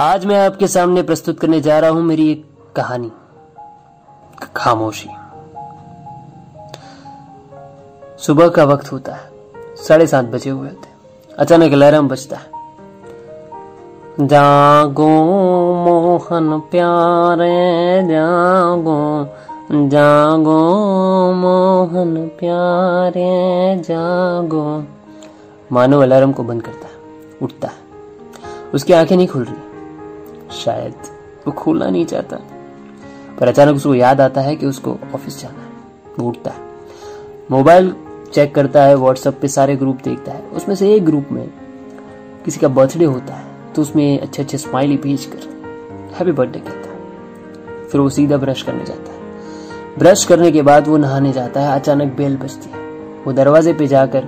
आज मैं आपके सामने प्रस्तुत करने जा रहा हूँ मेरी एक कहानी। खामोशी। सुबह का वक्त होता है। साढ़े सात बजे हुए थे। अचानक अलार्म बजता है। जागो मोहन प्यारे, जागो जागो मोहन प्यारे, जागो। मानो अलार्म को बंद करता है, उठता है। उसकी आँखें नहीं खुल रही। शायद वो खोलना नहीं चाहता पर अचानक उसको याद आता है कि उसको ऑफ़िस जाना है वो उठता है। मोबाइल चेक करता है व्हाट्सएप पे सारे ग्रुप देखता है। उसमें से एक ग्रुप में किसी का बर्थडे होता है तो उसमें अच्छे अच्छे स्माइली भेज कर हैप्पी बर्थडे कहता है। फिर वो सीधा ब्रश करने जाता है। ब्रश करने के बाद वो नहाने जाता है, अचानक बेल बजती है। वो दरवाजे पे जाकर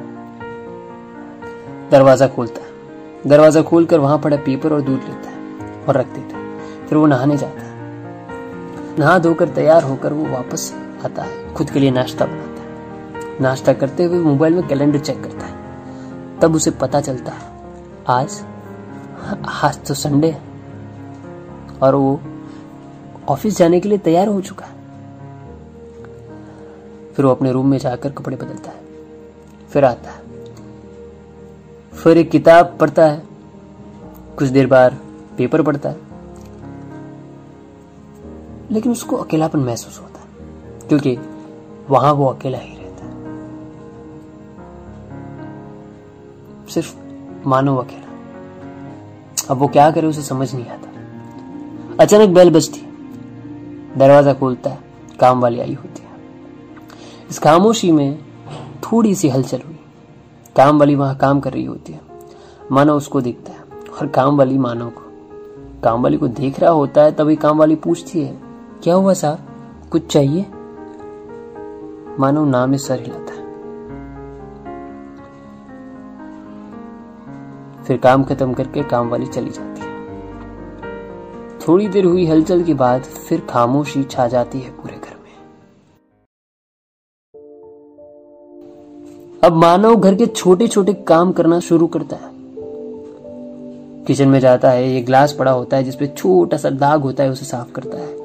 दरवाज़ा खोलता है। दरवाज़ा खोलकर वहाँ पड़ा पेपर और दूध लेता है। और रख देता फिर वो नहाने जाता है। नहा धोकर तैयार होकर वो वापस आता है। खुद के लिए नाश्ता बनाता है। नाश्ता करते हुए मोबाइल में कैलेंडर चेक करता है। तब उसे पता चलता है, आज आज तो संडे है। और वो ऑफ़िस जाने के लिए तैयार हो चुका है। फिर वो अपने रूम में जाकर कपड़े बदलता है। फिर आता है। फिर एक किताब पढ़ता है। कुछ देर बाद पेपर पढ़ता है। लेकिन उसको अकेलापन महसूस होता है, क्योंकि वहाँ वो अकेला ही रहता है। सिर्फ़ मानो अकेला। अब वो क्या करे उसे समझ नहीं आता। अचानक बेल बजती दरवाज़ा खोलता है। काम वाली आई होती है। इस खामोशी में थोड़ी सी हलचल हुई। काम वाली वहाँ काम कर रही होती है। मानो उसको दिखता है। और काम वाली मानो को। काम वाली को देख रहा होता है, तभी काम वाली पूछती है, क्या हुआ साहब? कुछ चाहिए? मानो नाम में सर हिलाता है। फिर काम खत्म करके काम वाली चली जाती है। थोड़ी देर हुई हलचल के बाद फिर खामोशी छा जाती है पूरे घर में। अब मानव घर के छोटे छोटे काम करना शुरू करता है। किचन में जाता है ये ग्लास पड़ा होता है, जिसपे छोटा सा दाग होता है, उसे साफ़ करता है।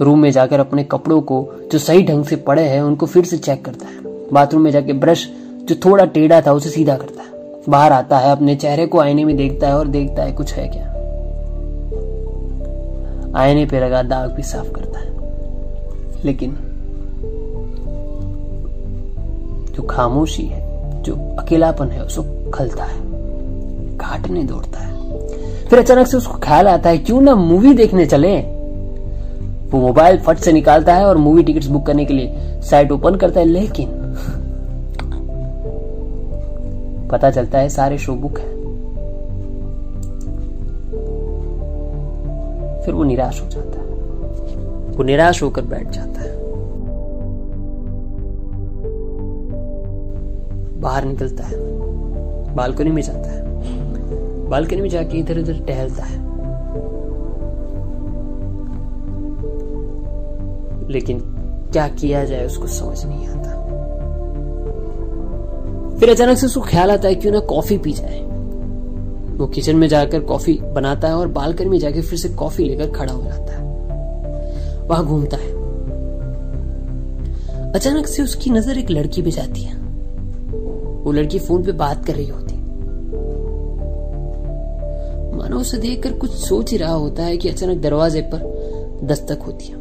रूम में जाकर अपने कपड़ों को जो सही ढंग से पड़े हैं, उनको फिर से चेक करता है। बाथरूम में जाके ब्रश जो थोड़ा टेढ़ा था, उसे सीधा करता है। बाहर आता है, अपने चेहरे को आईने में देखता है और देखता है, कुछ है क्या? आईने पे लगा दाग भी साफ़ करता है। लेकिन जो खामोशी है, जो अकेलापन है, उसको खलता है। काटने दौड़ता है। फिर अचानक से उसको ख्याल आता है, क्यों ना मूवी देखने चले? वो मोबाइल फट से निकालता है और मूवी टिकट्स बुक करने के लिए साइट ओपन करता है, लेकिन पता चलता है सारे शो बुक है। फिर वो निराश हो जाता है। वो निराश होकर बैठ जाता है। बाहर निकलता है। बालकनी में जाता है। बालकनी में जाके इधर उधर टहलता है। लेकिन क्या किया जाए उसको समझ नहीं आता। फिर अचानक से उसको ख्याल आता है क्यों ना कॉफ़ी पी जाए। वो किचन में जाकर कॉफ़ी बनाता है और बालकनी में जाकर फिर से कॉफ़ी लेकर खड़ा हो जाता है। वहाँ घूमता है। अचानक से उसकी नज़र एक लड़की पे जाती है। वो लड़की फ़ोन पे बात कर रही होती मानो उसे देखकर कुछ सोच ही रहा होता है कि अचानक दरवाजे पर दस्तक होती है।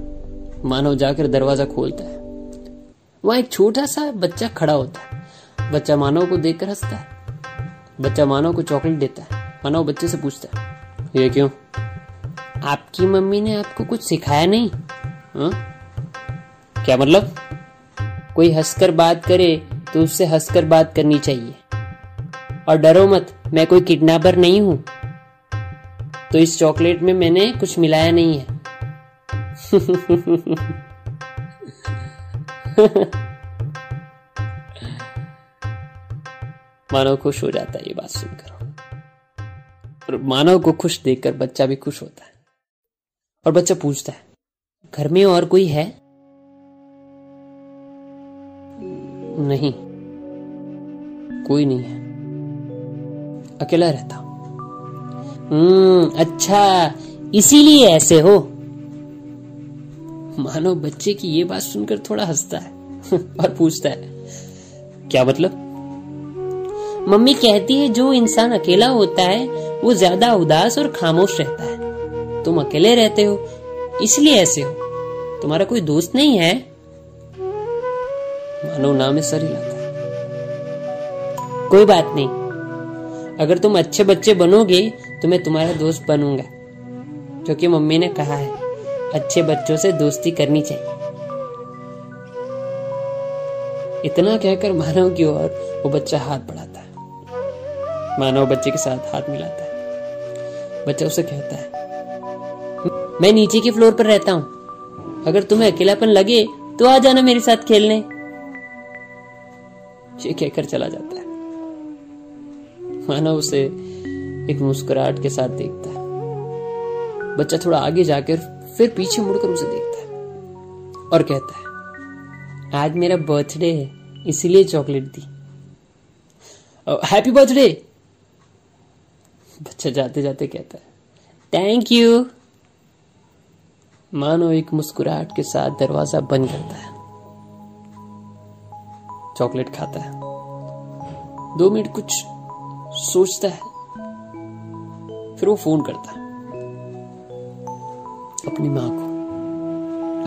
मानव जाकर दरवाज़ा खोलता है। वहाँ एक छोटा सा बच्चा खड़ा होता है। बच्चा मानव को देखकर हंसता है। बच्चा मानव को चॉकलेट देता है। मानव बच्चे से पूछता है, ये क्यों? आपकी मम्मी ने आपको कुछ सिखाया नहीं? हा? क्या मतलब? कोई हंसकर बात करे तो उससे हंसकर बात करनी चाहिए। और डरो मत, मैं कोई किडनैपर नहीं हूँ। तो इस चॉकलेट में मैंने कुछ मिलाया नहीं है। मानव खुश हो जाता है ये बात सुनकर। और मानव को खुश देखकर बच्चा भी खुश होता है। और बच्चा पूछता है, घर में और कोई है? नहीं, कोई नहीं है। अकेला रहता हम्म अच्छा इसीलिए ऐसे हो। मानो बच्चे की ये बात सुनकर थोड़ा हंसता है और पूछता है, क्या मतलब? मम्मी कहती है, जो इंसान अकेला होता है, वो ज़्यादा उदास और खामोश रहता है। तुम अकेले रहते हो, इसलिए ऐसे हो। तुम्हारा कोई दोस्त नहीं है? मानो नाम सर हिलाता कोई बात नहीं। अगर तुम अच्छे बच्चे बनोगे तो मैं तुम्हारा दोस्त बनूँगा। क्योंकि मम्मी ने कहा है, अच्छे बच्चों से दोस्ती करनी चाहिए। इतना कहकर मानव की ओर वो बच्चा हाथ बढ़ाता है। मानव बच्चे के साथ हाथ मिलाता है। बच्चा उसे कहता है, मैं नीचे के फ्लोर पर रहता हूँ। अगर तुम्हें अकेलापन लगे तो आ जाना मेरे साथ खेलने। ये कहकर चला जाता है। मानव उसे एक मुस्कुराहट के साथ देखता है। बच्चा थोड़ा आगे जाकर फिर पीछे मुड़कर उसे देखता है और कहता है, आज मेरा बर्थडे है, इसीलिए चॉकलेट दी। हैप्पी बर्थडे बच्चा जाते जाते कहता है थैंक यू मानो एक मुस्कुराहट के साथ दरवाज़ा बंद करता है। चॉकलेट खाता है। दो मिनट कुछ सोचता है। फिर वो फ़ोन करता है। अपनी माँ को,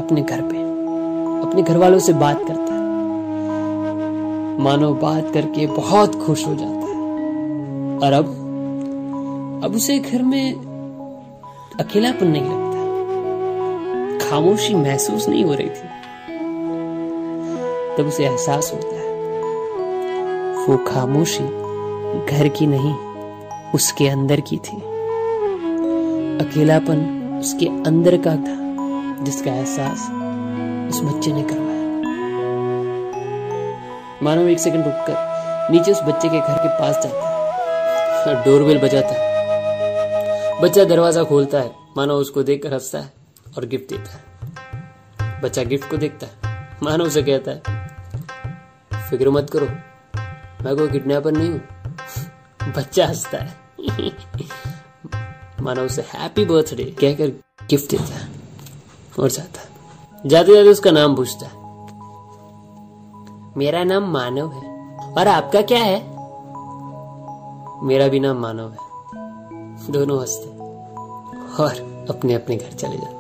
अपने घर पे, अपने घर वालों से बात करता है। मानो बात करके बहुत खुश हो जाता है। और अब अब उसे घर में अकेलापन नहीं लगता। खामोशी महसूस नहीं हो रही थी। तब उसे एहसास होता है, वो खामोशी घर की नहीं, उसके अंदर की थी। अकेलापन उसके अंदर का था, जिसका एहसास उस बच्चे ने करवाया। मानो एक सेकंड रुककर नीचे उस बच्चे के घर के पास जाता है, डोरबेल बजाता है। बच्चा दरवाज़ा खोलता है, मानो उसको देखकर हंसता है और गिफ्ट देता है। बच्चा गिफ्ट को देखता है, मानो उसे कहता है, फ़िक्र मत करो, मैं कोई किडनैपर नहीं हूँ। बच्चा हंसता है। मानो उसे हैप्पी बर्थडे कहकर गिफ्ट देता है और जाता है। जाते जाते उसका नाम पूछता है। मेरा नाम मानव है और आपका क्या है? मेरा भी नाम मानव है। दोनों हँसते और अपने अपने घर चले जाते